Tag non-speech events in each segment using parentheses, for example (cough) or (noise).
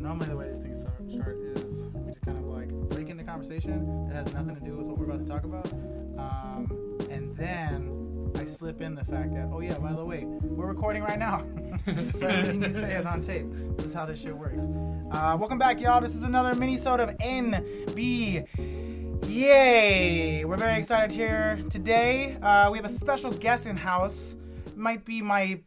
normally the way these things start, is we just kind of like break into conversation that has nothing to do with what we're about to talk about, um, and then I slip in the fact that oh yeah, by the way, we're recording right now, (laughs) so everything you say is on tape. This is how this shit works. Uh, welcome back, y'all. This is another mini-sode of NB. Yay! We're very excited here today. Uh, we have a special guest in house. Might be my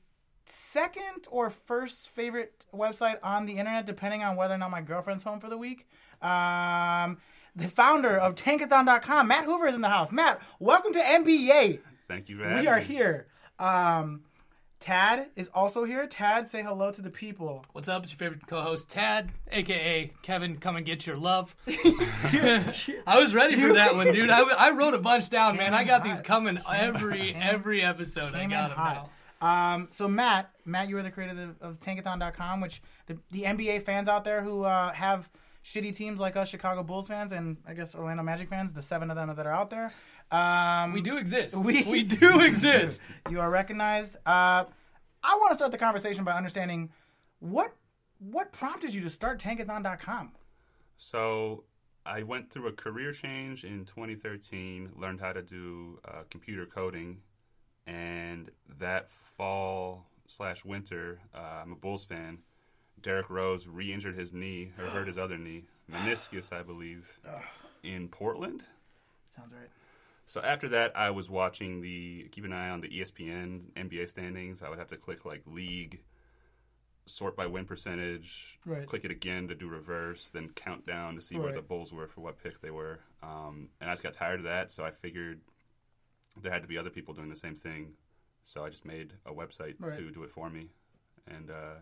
second or first favorite website on the internet, depending on whether or not my girlfriend's home for the week. Um, the founder of Tankathon.com, Matt Hoover, is in the house. Matt, welcome to NBA. Thank you for We are me. here. Um, Tad is also here. Tad, say hello to the people. What's up? It's your favorite co-host Tad, aka Kevin. Come and get your love. (laughs) I was ready for that one, dude. I, I wrote a bunch down, man. I got these hot. coming every every episode. I got them hot. now. Um, so Matt, Matt, you are the creator of, of Tankathon.com, which the, the NBA fans out there who uh, have shitty teams like us, Chicago Bulls fans, and I guess Orlando Magic fans, the seven of them that are out there. Um, We do exist. We- We, (laughs) do exist. You are recognized. Uh, I want to start the conversation by understanding what what prompted you to start Tankathon.com. So I went through a career change in 2013, learned how to do uh, computer coding, and that fall slash winter, uh, I'm a Bulls fan. Derrick Rose re-injured his knee or hurt his other knee, (sighs) meniscus, I believe, in Portland. Sounds right. So after that, I was watching the keep an eye on the ESPN NBA standings. I would have to click like league, sort by win percentage, Right. click it again to do reverse, then count down to see where the Bulls were for what pick they were. Um, and I just got tired of that, so I figured there had to be other people doing the same thing. So I just made a website Right. to do it for me, and uh,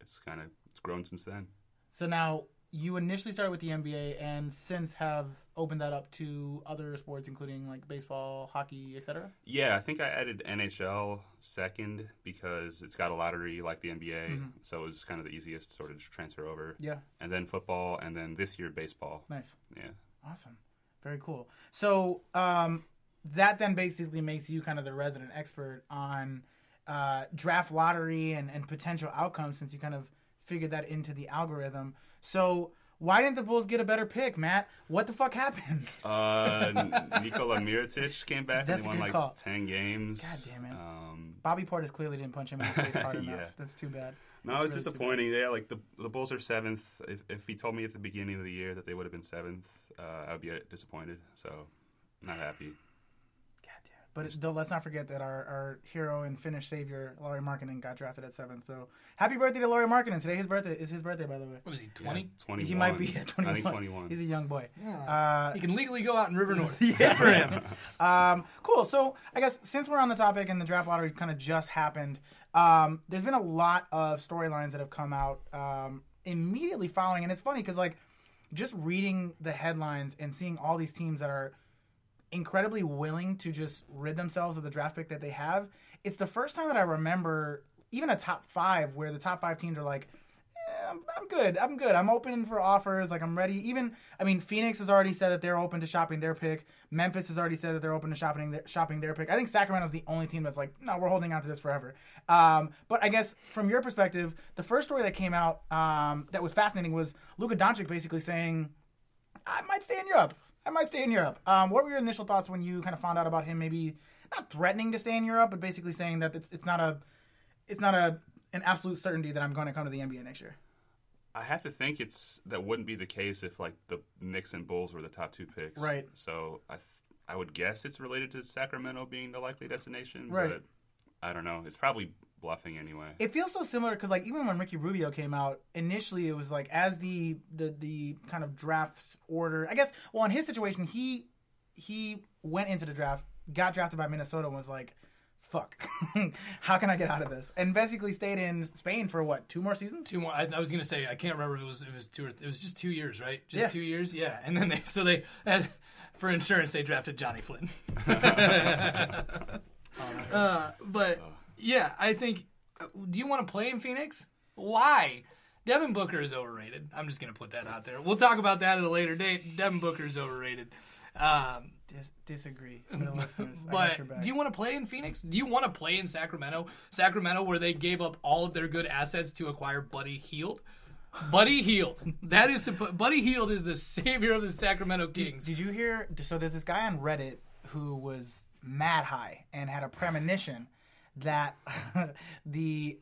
it's kind of it's grown since then. So now you initially started with the NBA and since have opened that up to other sports, including like baseball, hockey, etc. Yeah, I think I added NHL second because it's got a lottery like the NBA, so it was kind of the easiest sort of transfer over. Yeah, And then football, and then this year baseball. nice, Yeah. awesome, very cool. So um, that then basically makes you kind of the resident expert on uh, draft lottery and, and potential outcomes, since you kind of figured that into the algorithm. So. Why didn't the Bulls get a better pick, Matt? What the fuck happened? (laughs) Uh, Nikola Mirotic came back That's and they won like call. ten games. God damn it. Um, Bobby Portis clearly didn't punch him in the face hard (laughs) Yeah. enough. That's too bad. no, That's it's really disappointing. Yeah, like the the Bulls are seventh. If, if he told me at the beginning of the year that they would have been seventh, uh, I would be uh, disappointed. So, not happy. God damn it. But it, though, let's not forget that our, our hero and Finnish savior, Lauri Markkanen, got drafted at seventh. So happy birthday to Lauri Markkanen. Today his birthday is his birthday, by the way. What is he? Yeah, Twenty? Twenty. He might be at 21. I think twenty-one. He's a young boy. Uh, He can legally go out in River North. (laughs) Yeah. for him. um, cool. So I guess since we're on the topic and the draft lottery kind of just happened, um, there's been a lot of storylines that have come out um, immediately following, and it's funny because like just reading the headlines and seeing all these teams that are incredibly willing to just rid themselves of the draft pick that they have. It's the first time that I remember even a top five where the top five teams are like, "Eh, I'm, I'm good. I'm good. I'm open for offers. Like I'm ready. Even I mean, Phoenix has already said that they're open to shopping their pick. Memphis has already said that they're open to shopping their, shopping their pick. I think Sacramento's the only team that's like, no, we're holding on to this forever. Um, but I guess from your perspective, the first story that came out um, that was fascinating was Luka Doncic basically saying, I might stay in Europe. I might stay in Europe. Um, what were your initial thoughts when you kind of found out about him? Maybe not threatening to stay in Europe, but basically saying that it's, it's not a it's not a an absolute certainty that I'm going to come to the NBA next year. I have to think it's that wouldn't be the case if like the Knicks and Bulls were the top two picks. Right. So I th- I would guess it's related to Sacramento being the likely destination. Right. But I don't know. It's probably bluffing anyway. It feels so similar because like even when Ricky Rubio came out initially, it was like as the the the kind of draft order. I guess well in his situation, he he went into the draft, got drafted by Minnesota, and was like. Fuck! (laughs) How can I get out of this? And basically stayed in Spain for what two more seasons? Two more. I, I was gonna say I can't remember if it was if it was two or it was just two years, right? Just Yeah. two years, yeah. And then they so they had, (laughs) for insurance they drafted Johnny Flynn. (laughs) uh, but yeah, I think. Do you want to play in Phoenix? Why? Devin Booker is overrated. I'm just gonna put that out there. We'll talk about that at a later date. Devin Booker is overrated. Um, Dis- disagree for the (laughs) listeners. But do you want to play in Phoenix? Do you want to play in Sacramento? Sacramento, where they gave up all of their good assets to acquire Buddy Hield. Buddy Hield. That is Buddy Hield is the savior of the Sacramento Kings. Did you hear? So there's this guy on Reddit who was mad high and had a premonition that (laughs) the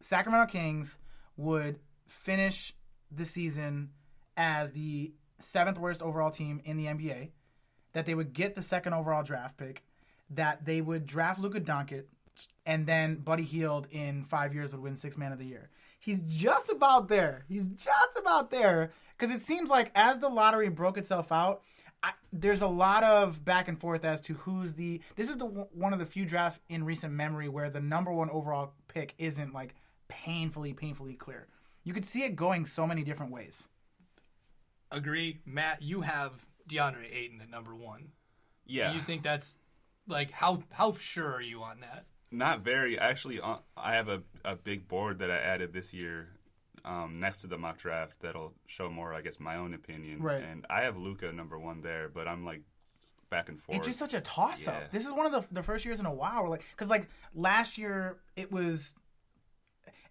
Sacramento Kings would finish the season as the seventh worst overall team in the NBA, that they would get the second overall draft pick, that they would draft Luka Doncic, and then Buddy Hield in five years would win Six Man of the Year. He's just about there. He's just about there because it seems like as the lottery broke itself out, I, there's a lot of back and forth as to who's the. This is the one of the few drafts in recent memory where the number one overall pick isn't like painfully, painfully clear. You could see it going so many different ways. Agree, Matt. You have DeAndre Ayton at number one. Yeah. You think that's like how how sure are you on that? Not very. Actually, uh, I have a, a big board that I added this year um, next to the mock draft that'll show more, I guess, my own opinion. Right. And I have Luka number one there, but I'm like back and forth. It's just such a toss up. Yeah. This is one of the the first years in a while where like because like last year it was.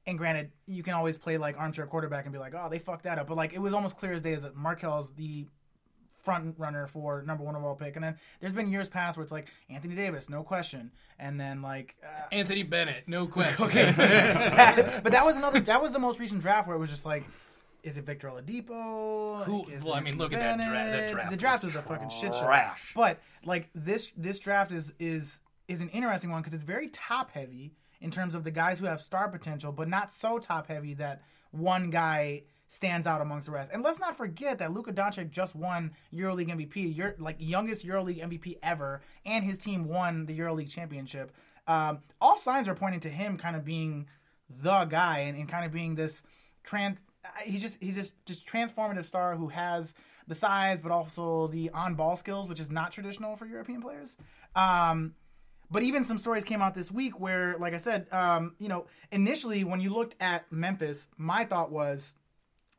And granted, you can always play like armchair quarterback and be like, "Oh, they fucked that up," but like it was almost clear as day as that Markelle's the front runner for number one overall pick. And then there's been years past where it's like Anthony Davis, no question, and then like uh, Anthony Bennett, no (laughs) question. okay. (laughs) but that was another. That was the most recent draft where it was just like, is it Victor Oladipo? Who- Like, well, I mean, look at that dra- that draft The draft was was, a fucking shit show. trash. But like this, this draft is is is an interesting one because it's very top heavy in terms of the guys who have star potential, but not so top heavy that one guy stands out amongst the rest. And let's not forget that Luka Doncic just won EuroLeague MVP, your like youngest EuroLeague MVP ever, and his team won the EuroLeague championship. Um, all signs are pointing to him kind of being the guy and, and kind of being this trans. He's just he's this just transformative star who has the size, but also the on ball skills, which is not traditional for European players. Um, but even some stories came out this week where, like I said, um, you know, initially when you looked at Memphis, my thought was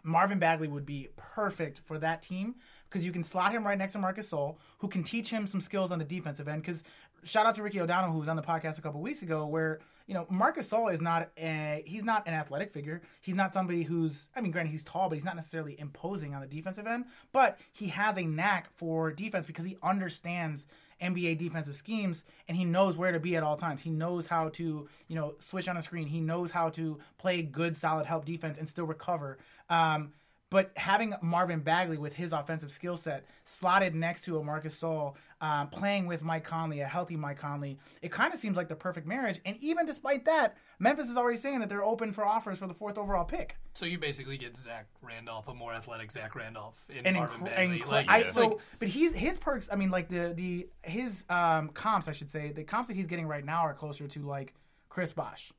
Marvin Bagley would be perfect for that team because you can slot him right next to Marc Gasol, who can teach him some skills on the defensive end. Because shout out to Ricky O'Donnell, who was on the podcast a couple weeks ago, where you know Marc Gasol is not a he's not an athletic figure. He's not somebody who's I mean, granted he's tall, but he's not necessarily imposing on the defensive end. But he has a knack for defense because he understands NBA defensive schemes and he knows where to be at all times. He knows how to, you know, switch on a screen. He knows how to play good, solid help defense and still recover. Um, but having Marvin Bagley with his offensive skill set slotted next to a Marc Gasol, um, playing with Mike Conley, a healthy Mike Conley, it kind of seems like the perfect marriage. And even despite that, Memphis is already saying that they're open for offers for the fourth overall pick. So you basically get Zach Randolph, a more athletic Zach Randolph in and Marvin Bagley. like, I, it's so, but he's his perks. I mean, like the the his um, comps, I should say, the comps that he's getting right now are closer to like Chris Bosh, like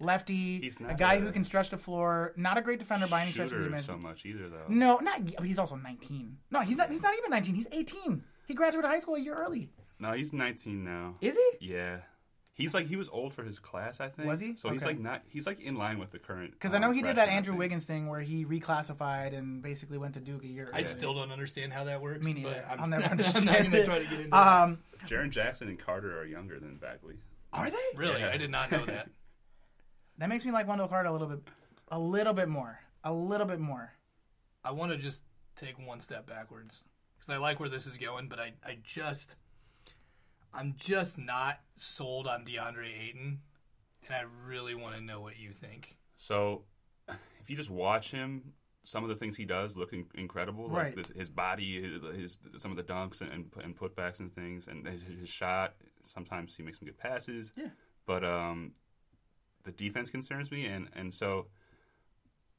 lefty, He's a guy a who can stretch the floor, not a great defender by any stretch of the shooter imagination. so much either though. No, not. but He's also 19. No, he's not. He's not even 19. He's 18. He graduated high school a year early. No, he's 19 now. Is he? Yeah. He's like he was old for his class, I think. Was he? So he's like not he's like in line with the current. Because I um, know he did that Andrew. Wiggins thing where he reclassified and basically went to Duke a year. Earlier. I early. still don't understand how that works. Me neither. But I'm, I'll never (laughs) I'm understand not gonna it. try to get into that. Um, Jaren Jackson and Carter are younger than Bagley. are they? Really, yeah. I did not know that. (laughs) That makes me like Wendell Carter a little bit, a little bit more, a little bit more. I want to just take one step backwards because I like where this is going, but I, I just, I'm just not sold on DeAndre Ayton, and I really want to know what you think. So if you just watch him, some of the things he does look in- incredible. Like Right. this, his body, his, his some of the dunks and and, and putbacks and things, and his, his shot. Sometimes he makes some good passes. Yeah. But um, the defense concerns me, and and so.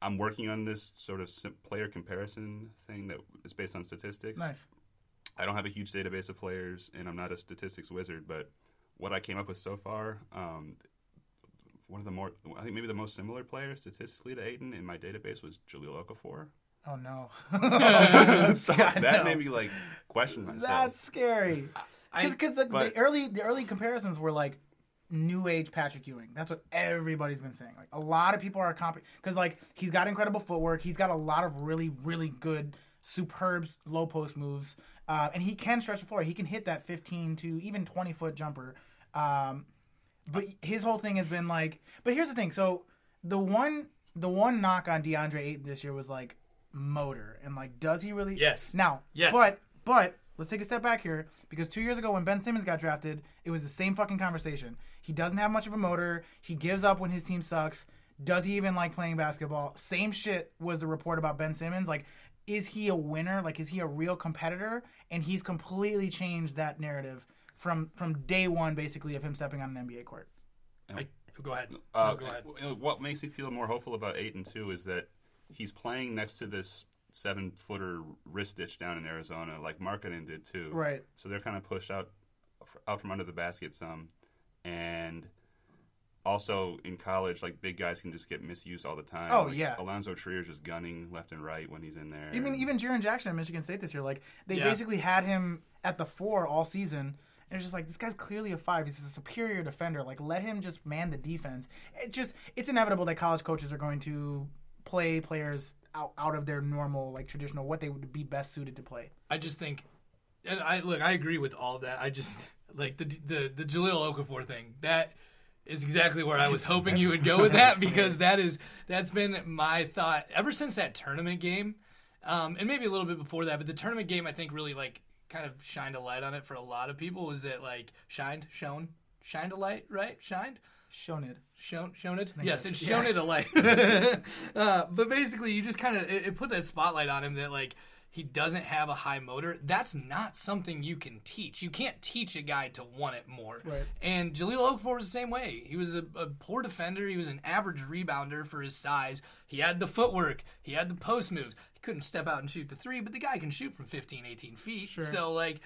I'm working on this sort of player comparison thing that is based on statistics. Nice. I don't have a huge database of players, and I'm not a statistics wizard. But what I came up with so far, um, one of the more, I think maybe the most similar player statistically to Ayton in my database was Jahlil Okafor. Oh no. (laughs) (laughs) so God, that no. made me like question myself. That's scary. Because the, the early the early comparisons were like new age Patrick Ewing. That's what everybody's been saying. Like a lot of people are comp because like he's got incredible footwork. He's got a lot of really really good superb low post moves, uh, and he can stretch the floor. He can hit that 15 to even 20 foot jumper. Um, but his whole thing has been like. But here's the thing. So the one the one knock on DeAndre Ayton this year was like motor and like does he really? Yes. Now, Yes. But but let's take a step back here because two years ago when Ben Simmons got drafted, it was the same fucking conversation. He doesn't have much of a motor. He gives up when his team sucks. Does he even like playing basketball? Same shit was the report about Ben Simmons. Like, is he a winner? Like, is he a real competitor? And he's completely changed that narrative from from day one, basically, of him stepping on an NBA court. I, go ahead. Uh, No, go ahead. What makes me feel more hopeful about Ayton two is that he's playing next to this seven footer Ristic down in Arizona, like Markkanen did too. Right. So they're kind of pushed out out from under the basket some, and also in college, like big guys can just get misused all the time. Oh, Like, yeah. Alonzo Trier's just gunning left and right when he's in there. Even even Jaren Jackson at Michigan State this year, like they Yeah. basically had him at the four all season. And it's just like this guy's clearly a five. He's a superior defender. Like let him just man the defense. It just it's inevitable that college coaches are going to play players out, out of their normal like traditional what they would be best suited to play. I just think, and I look, I agree with all that. I just (laughs) like the the the Jahlil Okafor thing. That is exactly where I was (laughs) hoping you would go with that because that is that's been my thought ever since that tournament game, um, and maybe a little bit before that. But the tournament game, I think, really like kind of shined a light on it for a lot of people. Was that like shined, shone, shined a light, right? Shined. Shown it. Shown, shown it. Yes, it's shown it a light. (laughs) (laughs) uh, but basically, you just kind of it, it put that spotlight on him that like he doesn't have a high motor. That's not something you can teach. You can't teach a guy to want it more. Right. And Jahlil Okafor was the same way. He was a, a poor defender. He was an average rebounder for his size. He had the footwork. He had the post moves. He couldn't step out and shoot the three, but the guy can shoot from 15, 18 feet. Sure. So like.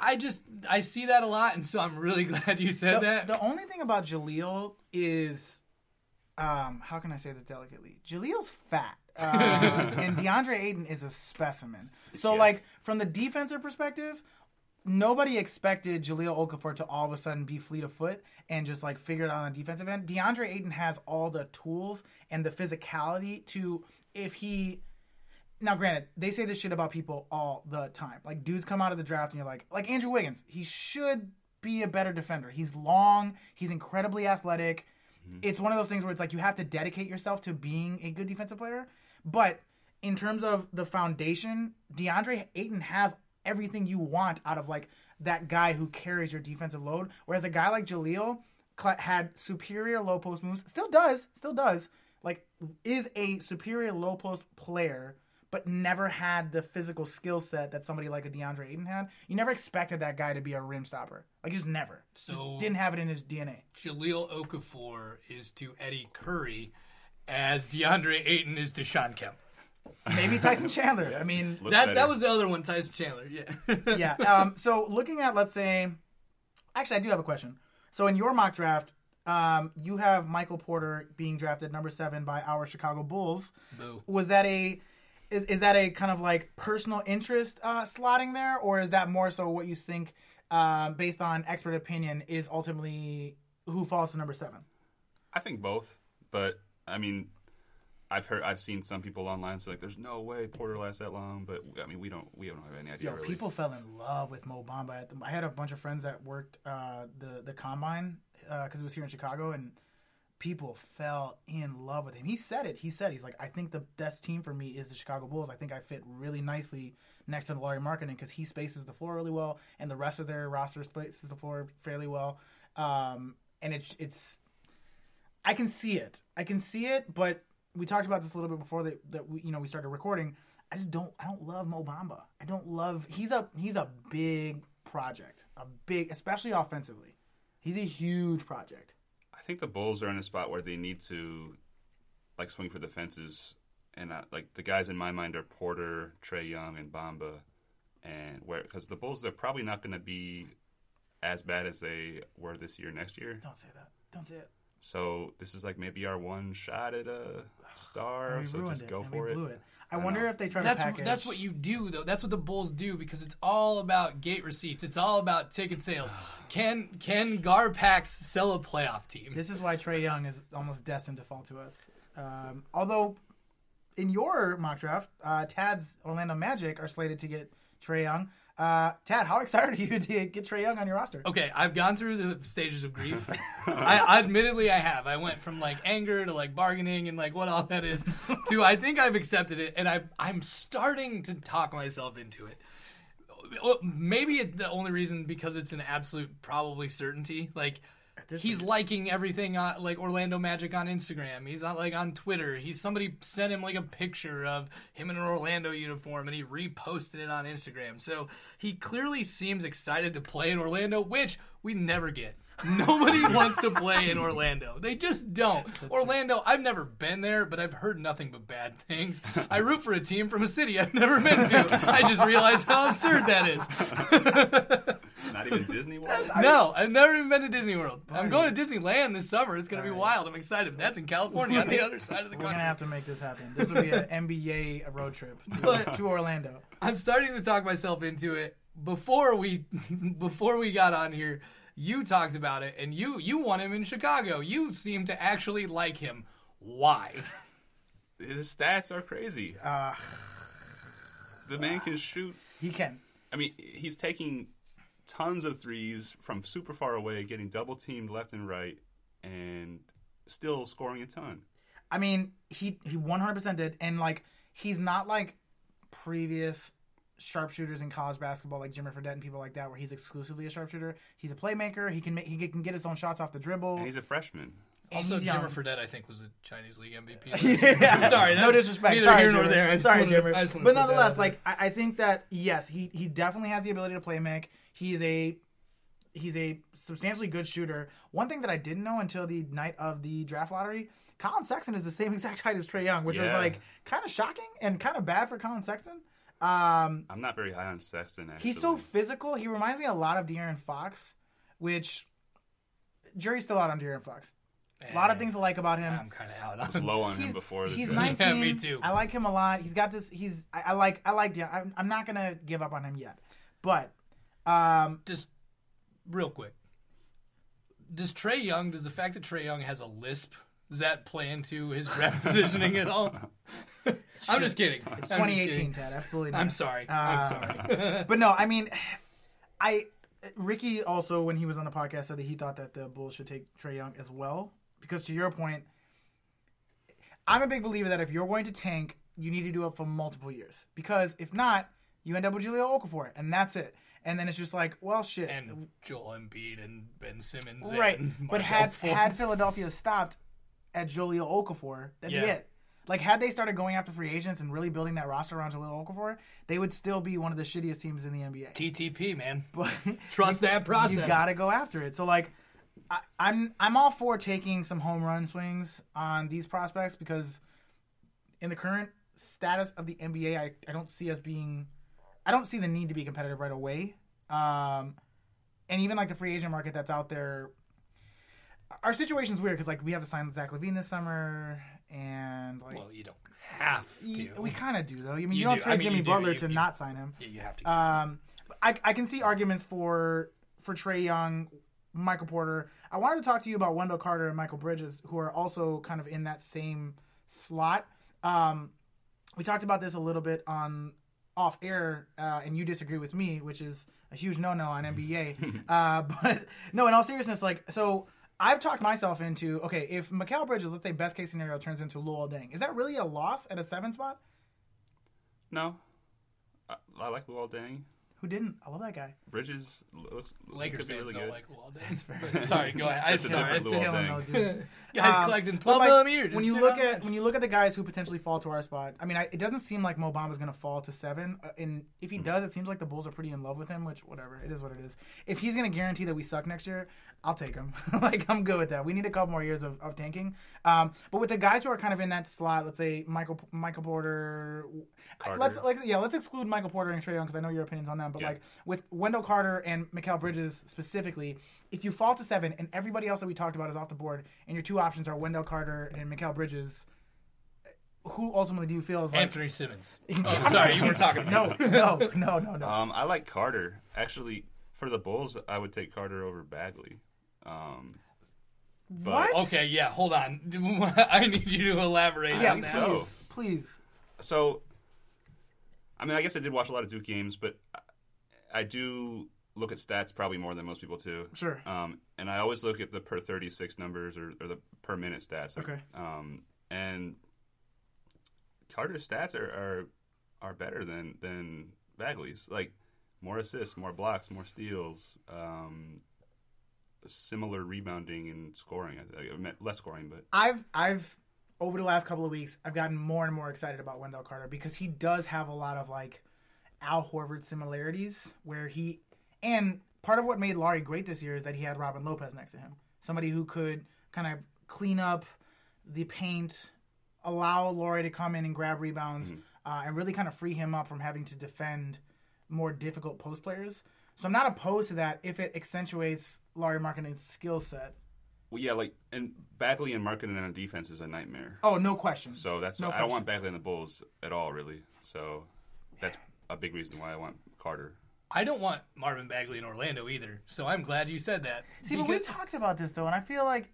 I just I see that a lot, and so I'm really (laughs) glad you said The, that. the only thing about Jahlil is, um, how can I say this delicately? Jahlil's fat, uh, (laughs) and DeAndre Ayton is a specimen. So, Yes. like from the defensive perspective, nobody expected Jahlil Okafor to all of a sudden be fleet of foot and just like figure it out on the defensive end. DeAndre Ayton has all the tools and the physicality to if he now granted they say this shit about people all the time. Like dudes come out of the draft and you're like like andrew wiggins he should be a better defender. He's long he's incredibly athletic. Mm-hmm. It's one of those things where it's like you have to dedicate yourself to being a good defensive player. But in terms of the foundation deandre ayton has everything you want out of like that guy who carries your defensive load whereas a guy like jahlil had superior low post moves still does still does like is a superior low post player but never had the physical skill set that somebody like a DeAndre Ayton had. You never expected that guy to be a rim stopper. Like just never. So- just didn't have it in his DNA. Jahlil Okafor is to Eddie Curry as DeAndre Ayton is to Shawn Kemp. Maybe Tyson Chandler. I mean, That better. that was the other one, Tyson Chandler. Yeah. (laughs) yeah. Um, so looking at let's say, actually, I do have a question. So in your mock draft, um, you have Michael Porter being drafted number seven by our Chicago Bulls. Boo. Was that a is, is that a kind of like personal interest uh, slotting there, or is that more so what you think, um, based on expert opinion, is ultimately who falls to number seven? I think both, but I mean, I've heard, I've seen some people online say like, "There's no way Porter lasts that long," but I mean, we don't, we don't have any idea. Yo, really. people fell in love with Mo Bamba. At the, I had a bunch of friends that worked uh, the the combine because it was here in Chicago, and people fell in love with him. He said it. He said he's like, I think the best team for me is the Chicago Bulls. I think I fit really nicely next to Lauri Markkanen because he spaces the floor really well, and the rest of their roster spaces the floor fairly well. Um, and it's it's, I can see it. I can see it, but we talked about this a little bit before that that we you know we started recording. I just don't I don't love Mo Bamba. I don't love he's a he's a big project. A big especially offensively. He's a huge project. I think the Bulls are in a spot where they need to like swing for the fences, and uh, like the guys in my mind are Porter, Trae Young, and Bamba, and where because the Bulls they're probably not going to be as bad as they were this year next year. Don't say that. Don't say it. So this is like maybe our one shot at a star. (sighs) We so just go and for we it. blew it. I, I wonder know. if they try That's to package. that's what you do though. That's what the Bulls do because it's all about gate receipts. It's all about ticket sales. (sighs) Can can Garpax sell a playoff team? This is why Trae Young is almost destined to fall to us. Um, although, in your mock draft, uh, Tad's Orlando Magic are slated to get Trae Young. Uh, Tad, how excited are you (laughs) to get Trae Young on your roster? Okay, I've gone through the stages of grief. (laughs) I admittedly I have. I went from like anger to like bargaining and like what all that is (laughs) to I think I've accepted it and I I'm starting to talk myself into it. Maybe it, the only reason because it's an absolute probably certainty. Like he's liking everything on, like Orlando Magic on Instagram. He's on like on Twitter. He's somebody sent him like a picture of him in an Orlando uniform and he reposted it on Instagram. So he clearly seems excited to play in Orlando, which we never get. Nobody (laughs) wants to play in Orlando. They just don't. Orlando, I've never been there, but I've heard nothing but bad things. I root for a team from a city I've never been to. I just realized how absurd that is. (laughs) Not even Disney World. No, I've never even been to Disney World. I'm going to Disneyland this summer. It's going to be wild. I'm excited. That's in California on the other side of the country. We're gonna have to make this happen. This will be an (laughs) NBA road trip to, But- to Orlando. I'm starting to talk myself into it. Before we (laughs) before we got on here, you talked about it and you you want him in Chicago. You seem to actually like him. Why? (laughs) His stats are crazy. Uh, The man can shoot. he can. I mean, he's taking tons of threes from super far away, getting double teamed left and right, and still scoring a ton. I mean, he he 100% did, and like he's not like previous sharpshooters in college basketball, like Jimmer Fredette and people like that, where he's exclusively a sharpshooter. He's a playmaker. He can make he can get his own shots off the dribble. And he's a freshman. And Also, he's young. Jimmer Fredette, I think, was a Chinese league MVP. (laughs) yeah. I'm sorry, no disrespect. neither Sorry, here nor Jimmer. there. I just Sorry, wanted to- Jimmer. I just wanted But to put that out nonetheless, like I, I think that yes, he he definitely has the ability to play make. He is a he's a substantially good shooter. One thing that I didn't know until the night of the draft lottery, Collin Sexton is the same (laughs) exact height as Trae Young, which was like kind of shocking and kind of bad for Collin Sexton. Um, I'm not very high on Sexton. Actually. he's so physical. He reminds me a lot of De'Aaron Fox, which jury's still out on De'Aaron Fox. A lot of things I like about him. I'm kind of out I was on. low on him before the he's draft. 19. Yeah, me too. I like him a lot. He's got this. He's I, I like I like. Yeah, I'm, I'm not gonna give up on him yet, but um, Just real quick, does Trae Young? Does the fact that Trae Young has a lisp does that play into his (laughs) rep positioning at all? (laughs) I'm just kidding. it's 2018, kidding. Ted. Absolutely. Not. I'm sorry. Uh, I'm sorry. (laughs) but no, I mean, (sighs) I Ricky also when he was on the podcast said that he thought that the Bulls should take Trae Young as well because to your point, I'm a big believer that if you're going to tank, you need to do it for multiple years because if not, you end up with Julio Okafor and that's it. And then it's just like, well, shit. and Joel Embiid and Ben Simmons. right. and But had Fultz. had Philadelphia stopped at Julio Okafor, that'd be it. Like had they started going after free agents and really building that roster around Julio Okafor, they would still be one of the shittiest teams in the NBA. TTP man. But Trust (laughs) that process. you gotta go after it. So like, I, I'm I'm all for taking some home run swings on these prospects because in the current status of the NBA, I, I don't see us being, I don't see the need to be competitive right away. Um, and even like the free agent market that's out there, our situation's weird because like we have to sign Zach LaVine this summer, and like Well, you don't have y- to. we kind of do though. I mean, you, You don't do. trade I mean, Jimmy. Butler You- to you- not sign him. yeah, you have to. Um, I, I can see arguments for for Trae Young, Michael Porter. I wanted to talk to you about Wendell Carter and Michael Bridges, who are also kind of in that same slot. Um, we talked about this a little bit on off air, uh, and you disagree with me, which is a huge no no on NBA. (laughs) uh, but no, in all seriousness, like so. I've talked myself into okay. If Mikal Bridges, let's say best case scenario, turns into Luol Deng, is that really a loss at a seven spot? No, I, I like Luol Deng. Who didn't? I love that guy. Bridges looks Lakers could be fans really don't good. like Luol Deng. But- Sorry, go ahead. (laughs) I'm It's a sorry. different Luol Killing Deng. those dudes. Guy Um, collecting but, 12 like, million a when you look at when you look at the guys who potentially fall to our spot, I mean, I, it doesn't seem like Mo Bamba's going to fall to seven. Uh, and if he does, it seems like the Bulls are pretty in love with him. Which whatever, it is what it is. If he's going to guarantee that we suck next year, I'll take him. (laughs) like I'm good with that. We need a couple more years of, of tanking. Um, but with the guys who are kind of in that slot, let's say Michael Michael Porter. Carter. Let's like yeah, let's exclude Michael Porter and Trae Young because I know your opinions on them. But Yeah. like with Wendell Carter and Mikal Bridges specifically, if you fall to seven and everybody else that we talked about is off the board, and your two options are Wendell Carter and Mikal Bridges, who ultimately do you feel is like Anthony Simmons. (laughs) Oh, sorry, you weren't talking about no, no, no, no, no. Um, I like Carter. Actually, for the Bulls, I would take Carter over Bagley. Um, what? Okay, yeah, hold on. (laughs) I need you to elaborate Yeah, on please, that. so. please. so, I mean, I guess I did watch a lot of Duke games, but I do look at stats probably more than most people too. Sure. Um, and I always look at the per 36 numbers or, or the per minute stats. Okay. Um, and Carter's stats are, are are better than than Bagley's. Like more assists, more blocks, more steals, um, similar rebounding and scoring. Less scoring, but I've I've over the last couple of weeks, I've gotten more and more excited about Wendell Carter because he does have a lot of like Al Horford similarities where he and part of what made Lauri great this year is that he had Robin Lopez next to him. Somebody who could kind of clean up the paint, allow Lauri to come in and grab rebounds, uh, and really kind of free him up from having to defend more difficult post players. So I'm not opposed to that if it accentuates Lauri Markkanen's skill set. well, yeah, like and Bagley and Markkanen on defense is a nightmare. Oh, no question. So that's No I don't want Bagley in the Bulls at all, really. So that's a big reason why I want Carter. I don't want Marvin Bagley in Orlando either. So I'm glad you said that. See, but we talked about this though, and I feel like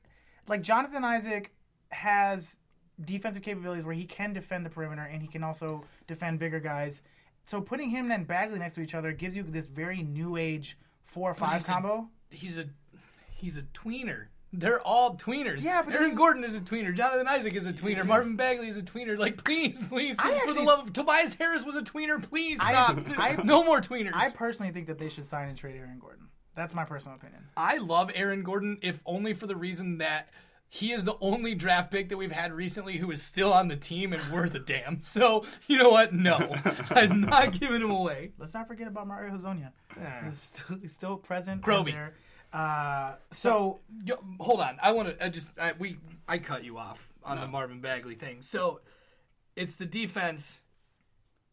like Jonathan Isaac has defensive capabilities where he can defend the perimeter and he can also defend bigger guys. So putting him and Bagley next to each other gives you this very new age four or five he's a- combo. he's a he's a tweener. They're all tweeners. Yeah, but Aaron Gordon is a tweener. Jonathan Isaac is a tweener. is- Marvin Bagley is a tweener. Like, please, please, I for actually- the love of Tobias Harris was a tweener. Please I- stop. (laughs) I- no more tweeners. I I, personally think that they should sign and trade Aaron Gordon. That's my personal opinion. I love Aaron Gordon, if only for the reason that he is the only draft pick that we've had recently who is still on the team and worth a damn. (laughs) So you know what? No, (laughs) I'm not giving him away. Let's not forget about Mario Hezonja. Yeah. He's still, he's still present. Groby. In. Uh, so Yo, hold on. I want to. I just. I, we. I cut you off on the Marvin Bagley thing. So, it's the defense.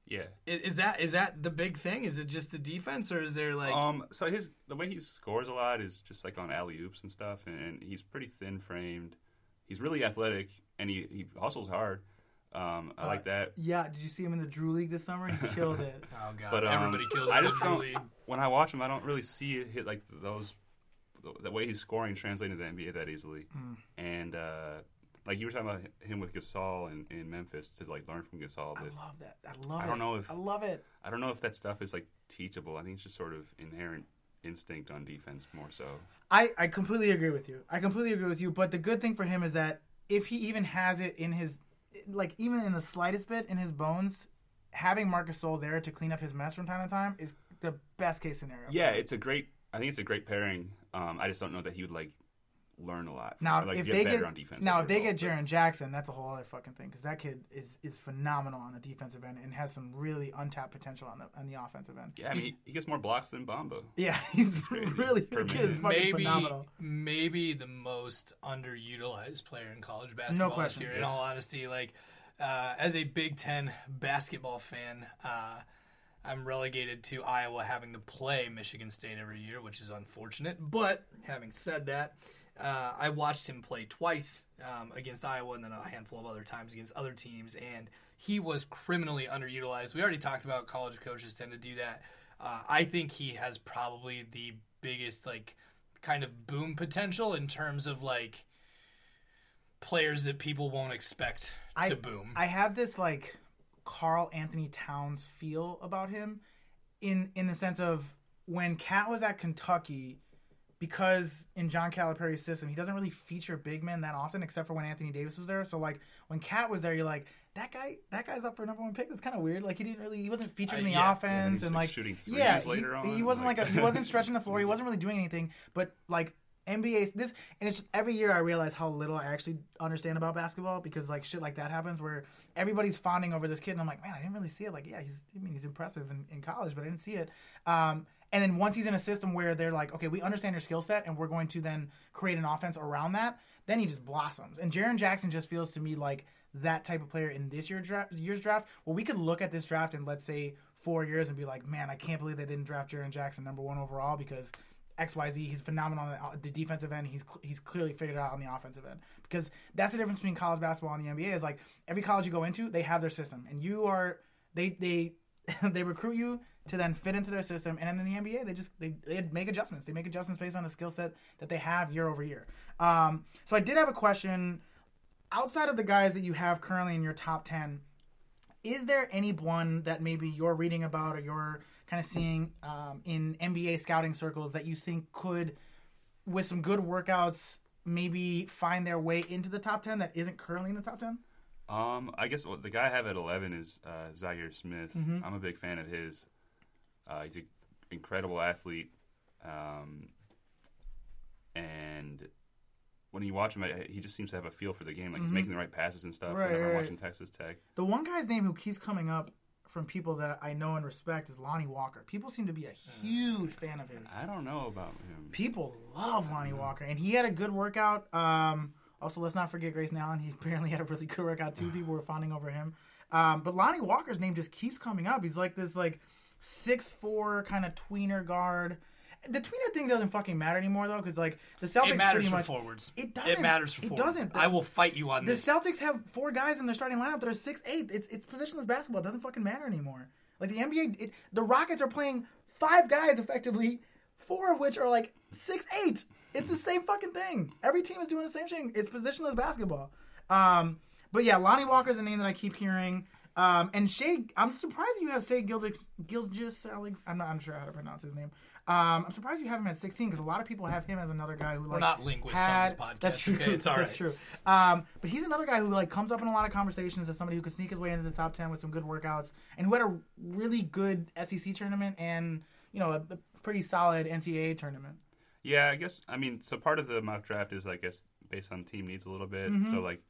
Yeah. I- Is that is that the big thing? Is it just the defense, or is there like? Um. So his the way he scores a lot is just like on alley oops and stuff, and he's pretty thin framed. He's really athletic, and he he hustles hard. Um, I like that. yeah, did you see him in the Drew League this summer? He killed (laughs) it. oh god, But um, everybody kills. I the just Drew don't. League. When I watch him, I don't really see it hit like those. The way he's scoring translating to the NBA that easily, Hmm. and uh, like you were talking about him with Gasol in, in Memphis to like learn from Gasol, but I love that. I love I it. don't know if- I love it. I don't know if that stuff is like teachable. I think it's just sort of inherent instinct on defense more so. I, I completely agree with you. I completely agree with you. But the good thing for him is that if he even has it in his, like even in the slightest bit in his bones, having Marc Gasol there to clean up his mess from time to time is the best case scenario. Yeah, it's a great. I think it's a great pairing. Um, I just don't know that he would like learn a lot. Now or, like, if get they better get on defense. now if they get result, Jaren Jackson, that's a whole other fucking thing because that kid is is phenomenal on the defensive end and has some really untapped potential on the on the offensive end. Yeah, I mean, he, he gets more blocks than Bamba. Yeah, he's (laughs) really Per the kid is fucking Maybe phenomenal. maybe the most underutilized player in college basketball question. this year. In all honesty, like uh, as a Big Ten basketball fan. Uh, I'm relegated to Iowa having to play Michigan State every year, which is unfortunate. But having said that, uh, I watched him play twice um, against Iowa and then a handful of other times against other teams, and he was criminally underutilized. We already talked about college coaches tend to do that. Uh, I think he has probably the biggest, like, kind of boom potential in terms of, like, players that people won't expect I- to boom. I have this like Karl Anthony Towns feel about him in in the sense of when Cat was at Kentucky because in John Calipari's system he doesn't really feature big men that often except for when Anthony Davis was there. So like when Cat was there you're like that guy that guy's up for number one pick. That's kind of weird. Like he didn't really he wasn't featured in the yeah. offense and like, shooting yeah, he, he wasn't like- like a, he wasn't stretching the floor. He wasn't really doing anything. But like NBA this and it's just every year I realize how little I actually understand about basketball because like shit like that happens where everybody's fawning over this kid and I'm like man I didn't really see it. Like yeah he's I mean he's impressive in, in college but I didn't see it. Um, and then once he's in a system where they're like okay we understand your skill set and we're going to then create an offense around that then he just blossoms. And Jaren Jackson just feels to me like that type of player in this year draft year's draft. Well we could look at this draft in let's say four years and be like man I can't believe they didn't draft Jaren Jackson number one overall because XYZ. He's phenomenal on the, the defensive end. He's cl- he's clearly figured it out on the offensive end because that's the difference between college basketball and the NBA. Is like every college you go into, they have their system, and you are they they (laughs) they recruit you to then fit into their system. And then in the NBA, they just they, they make adjustments. They make adjustments based on the skill set that they have year over year. Um, so I did have a question outside of the guys that you have currently in your top ten is there any one that maybe you're reading about or you're kind of seeing um, in NBA scouting circles that you think could, with some good workouts, maybe find their way into the top ten that isn't currently in the top ten? Um, I guess well, the guy I have at 11 is uh, Zhaire Smith. Mm-hmm. I'm a big fan of his. Uh, he's an incredible athlete, um, and when you watch him, he just seems to have a feel for the game. Like he's making the right passes and stuff. Mm-hmm. Right, whenever right, I'm right. watching Texas Tech. The one guy's name who keeps coming up from people that I know and respect is Lonnie Walker. People seem to be a huge fan of his. I don't know about him. People love Lonnie Walker, and he had a good workout. Um, also, let's not forget Grayson Allen. He (laughs) apparently had a really good workout too. People were fawning over him. Um, but Lonnie Walker's name just keeps coming up. He's like this like six four kind of tweener guard. The tweener thing doesn't fucking matter anymore though, because like the Celtics It matters pretty for much. forwards. It doesn't. It matters for It forwards. doesn't. I will fight you on The this. The Celtics have four guys in their starting lineup that are six eight. It's it's positionless basketball. It doesn't fucking matter anymore. Like the NBA, it, the Rockets are playing five guys effectively, four of which are like six eight. It's the same fucking thing. Every team is doing the same thing. It's positionless basketball. Um, but yeah, Lonnie Walker's a name that I keep hearing. Um, and Shai, I'm surprised you have Shai Gilgis, Gilgis Alex. I'm not. I'm sure how to pronounce his name. Um, I'm surprised you have him at 16 because a lot of people have him as another guy who like not linguists on this podcast, That's true. okay? It's all that's right. true. Um, but he's another guy who like comes up in a lot of conversations as somebody who could sneak his way into the top 10 with some good workouts and who had a really good SEC tournament and you know a, a pretty solid NCAA tournament. Yeah, I guess. I mean, so part of the mock draft is, I guess, based on team needs a little bit. Mm-hmm. So like,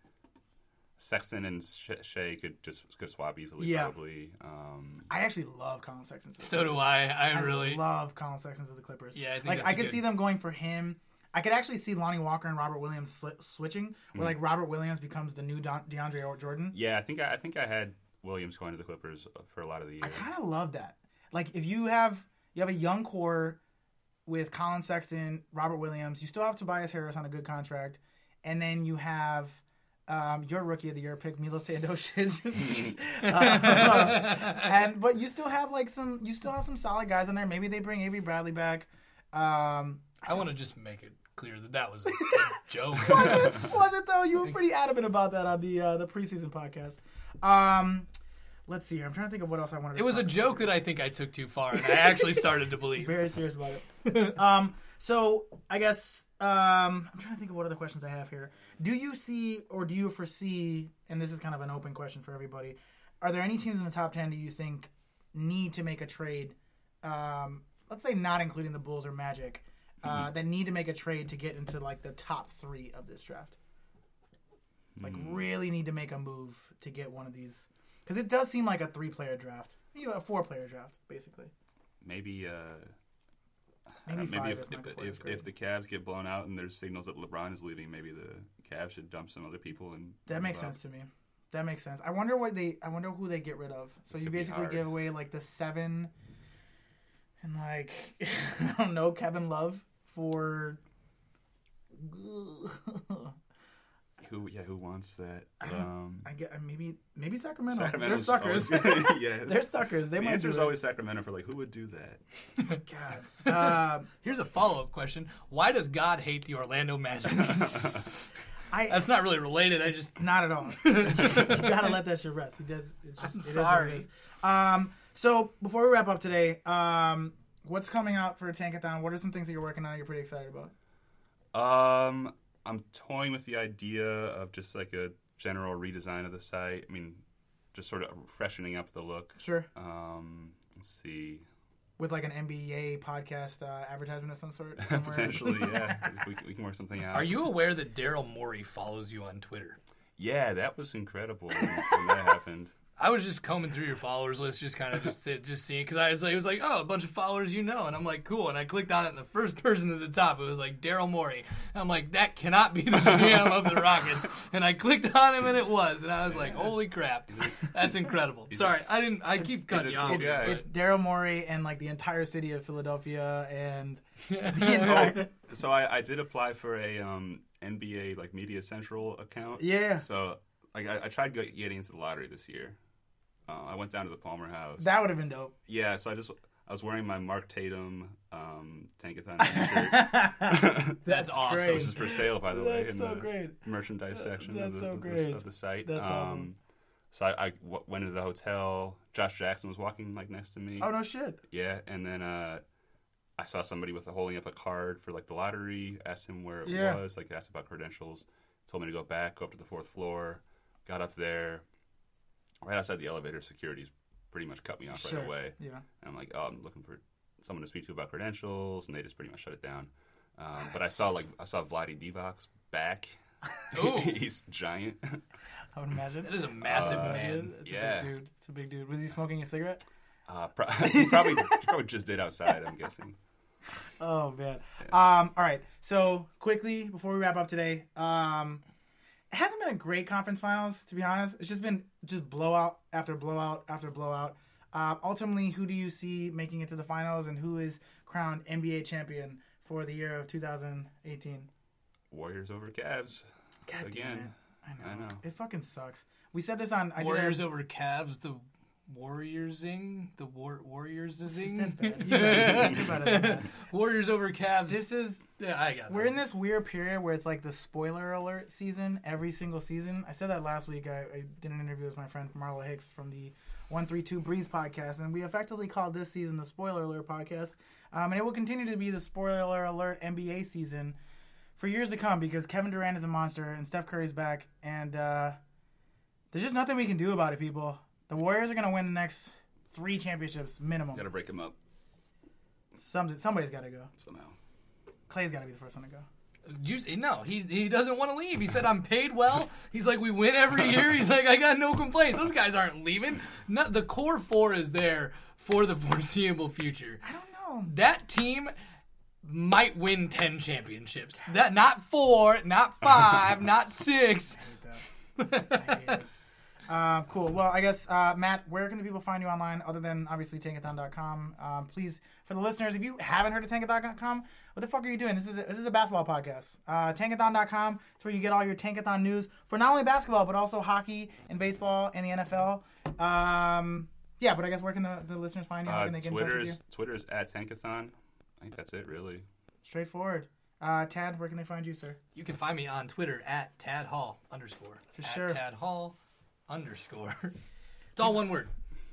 Sexton and Sh- Shai could just could swap easily, Yeah. probably. Um, I actually love Collin Sexton. to the So do I. I I really. love Collin Sexton to the Clippers. Yeah, I think like that's I a could good- see them going for him. I could actually see Lonnie Walker and Robert Williams sli- switching, where like Robert Williams becomes the new Don- DeAndre Jordan. yeah, I think I, I think I had Williams going to the Clippers for a lot of the year. I kind of love that. Like if you have you have a young core with Collin Sexton, Robert Williams, you still have Tobias Harris on a good contract, and then you have um, your rookie of the year pick Milo Teodosic, (laughs) Uh, and but you still have like some you still have some solid guys in there. Maybe they bring Avery Bradley back. Um, I want to just make it clear that that was a, a (laughs) joke. was it? Was it though? You were pretty adamant about that on the uh, the preseason podcast. Um, let's see. here. I'm trying to think of what else I wanted. to It was a talk about. joke that I think I took too far, and I actually started to believe. (laughs) very serious about it. um, so I guess um, I'm trying to think of what other questions I have here. Do you see or do you foresee? And this is kind of an open question for everybody. Are there any teams in the top ten do you think need to make a trade? Um, let's say not including the Bulls or Magic, uh, that need to make a trade to get into like the top three of this draft. Like really need to make a move to get one of these because it does seem like a three-player draft, you know, a four-player draft basically. maybe. Uh, Maybe, maybe if, if, if, if the Cavs get blown out and there's signals that LeBron is leaving, maybe the Cavs should dump some other people and That makes sense to me. That makes sense. I wonder what they. I wonder who they get rid of. So you basically give away like the seven, and like (laughs) I don't know Kevin Love for. Who? Yeah, who wants that? Um, I get maybe maybe Sacramento. They're Sacramento's suckers. always- (laughs) yeah, (laughs) They're suckers. They the might answer is always Sacramento for like who would do that. (laughs) God. Um, Here's a follow up question: Why does God hate the Orlando Magic? I. That's not really related. I just Not at all. you gotta let that shit rest. He does. It's just, I'm it is what it sorry. is. Um. So before we wrap up today, um, what's coming out for Tankathon? What are some things that you're working on? That you're pretty excited about? Um, I'm toying with the idea of just like a general redesign of the site. I mean, just sort of freshening up the look. Sure. Um, let's see. with like an NBA podcast uh, advertisement of some sort. (laughs) Potentially, yeah. (laughs) if we, we can work something out. Are you aware that Daryl Morey follows you on Twitter? Yeah, that was incredible when, when that (laughs) happened. I was just combing through your followers list, just kind of just just seeing because I was like, it was like, oh, a bunch of followers you know, and I'm like, cool. And I clicked on it, and the first (laughs) person at the top, it was like Daryl Morey. And I'm like, that cannot be the (laughs) GM of the Rockets. And I clicked on him, and it was, and I was like, holy crap, that's incredible. Sorry, I didn't. I keep cutting he's you off. cool guy. It's Daryl Morey and like the entire city of Philadelphia and (laughs) the entire. so I, I did apply for a um, NBA like Media Central account. Yeah. So like I, I tried getting into the lottery this year. Uh, I went down to the Palmer House. That would have been dope. yeah, so I just I was wearing my Mark Tatum um, Tankathon t-shirt, (laughs) (laughs) That's awesome. great. which is for sale by the way That's in so the great. merchandise section That's of, the, so of, the, of the site. That's um, awesome. So I, I w- went into the hotel, Josh Jackson was walking like next to me. Oh no shit. Yeah, and then uh, I saw somebody with a holding up a card for like the lottery. Asked him where it Yeah. was. Like asked about credentials. Told me to go back, go up to the fourth floor. Got up there. Right outside the elevator, security's pretty much cut me off Sure. right away. Yeah. And I'm like, oh, I'm looking for someone to speak to about credentials, and they just pretty much shut it down. Um, but I saw like I saw Vlade Divac's back. (laughs) Ooh. (laughs) He's giant. I would imagine. That is a massive Uh, man. It's yeah. a big dude. It's a big dude. Was he smoking a cigarette? Uh, pro- (laughs) he probably probably just did outside. I'm guessing. Oh man. Um, all right. So quickly before we wrap up today, um, it hasn't been a great conference finals to be honest. It's just been just blowout after blowout after blowout. Um, ultimately, who do you see making it to the finals, and who is crowned NBA champion for the year of 2018? Warriors over Cavs God damn again. it. I know. I know. It fucking sucks. We said this on I did a- Warriors over Cavs. The Warriorsing. The war Warriorsing. That's bad. (laughs) You better- you better than that. (laughs) Warriors over Cavs. This is yeah, I got. We're it. in this weird period where it's like the spoiler alert season every single season. I said that last week. I, I did an interview with my friend Marla Hicks from the 132 Breeze podcast, and we effectively called this season the spoiler alert podcast. Um, and it will continue to be the spoiler alert NBA season for years to come because Kevin Durant is a monster and Steph Curry's back, and uh, there's just nothing we can do about it, people. The Warriors are going to win the next three championships minimum. Got to break them up Some, somebody's got to go. somehow. Clay's got to be the first one to go. You, no, he he doesn't want to leave. He said I'm paid well. He's like we win every year. He's like I got no complaints. Those guys aren't leaving. No, the core four is there for the (laughs) foreseeable future. I don't know. That team might win ten championships. That not four, not five, (laughs) not six. hate that. I hate it. Uh, cool. Well, I guess uh, Matt, where can the people find you online other than obviously tankathon.com? Um, please, for the listeners, if you haven't heard of tankathon.com, what the fuck are you doing? This is a, this is a basketball podcast. Uh, tankathon.com. It's where you get all your tankathon news for not only basketball but also hockey and baseball and the NFL. Um, yeah, but I guess where can the, the listeners find you? How Uh, can they get in touch with you? Twitter's Twitter's at Tankathon. I think that's it, really. Straightforward. Uh, Tad, where can they find you, sir? You can find me on Twitter at Tad Hall underscore. For At sure. Tad Hall underscore. (laughs) It's all one word.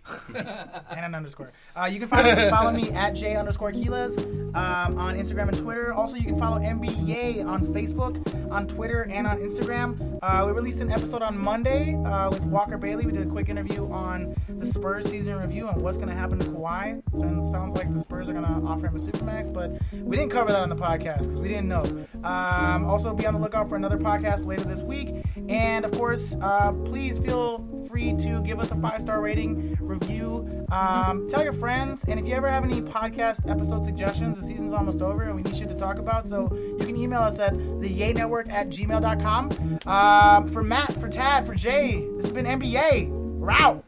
(laughs) and an underscore. Uh, you can follow, follow me at J underscore Quiles um, on Instagram and Twitter. Also, you can follow NBA on Facebook, on Twitter, and on Instagram. Uh, we released an episode on Monday uh, with Walker Bailey. We did a quick interview on the Spurs season review and what's going to happen to Kawhi. Sounds, sounds like the Spurs are going to offer him a supermax, but we didn't cover that on the podcast because we didn't know. Um, also, be on the lookout for another podcast later this week. And of course, uh, please feel free to give us a five star rating, review, um, tell your friends, and if you ever have any podcast episode suggestions, the season's almost over and we need shit to talk about, so you can email us at the Yay Network at gmail.com. Um, for Matt, for Tad, for Jay, this has been NBA. We're out.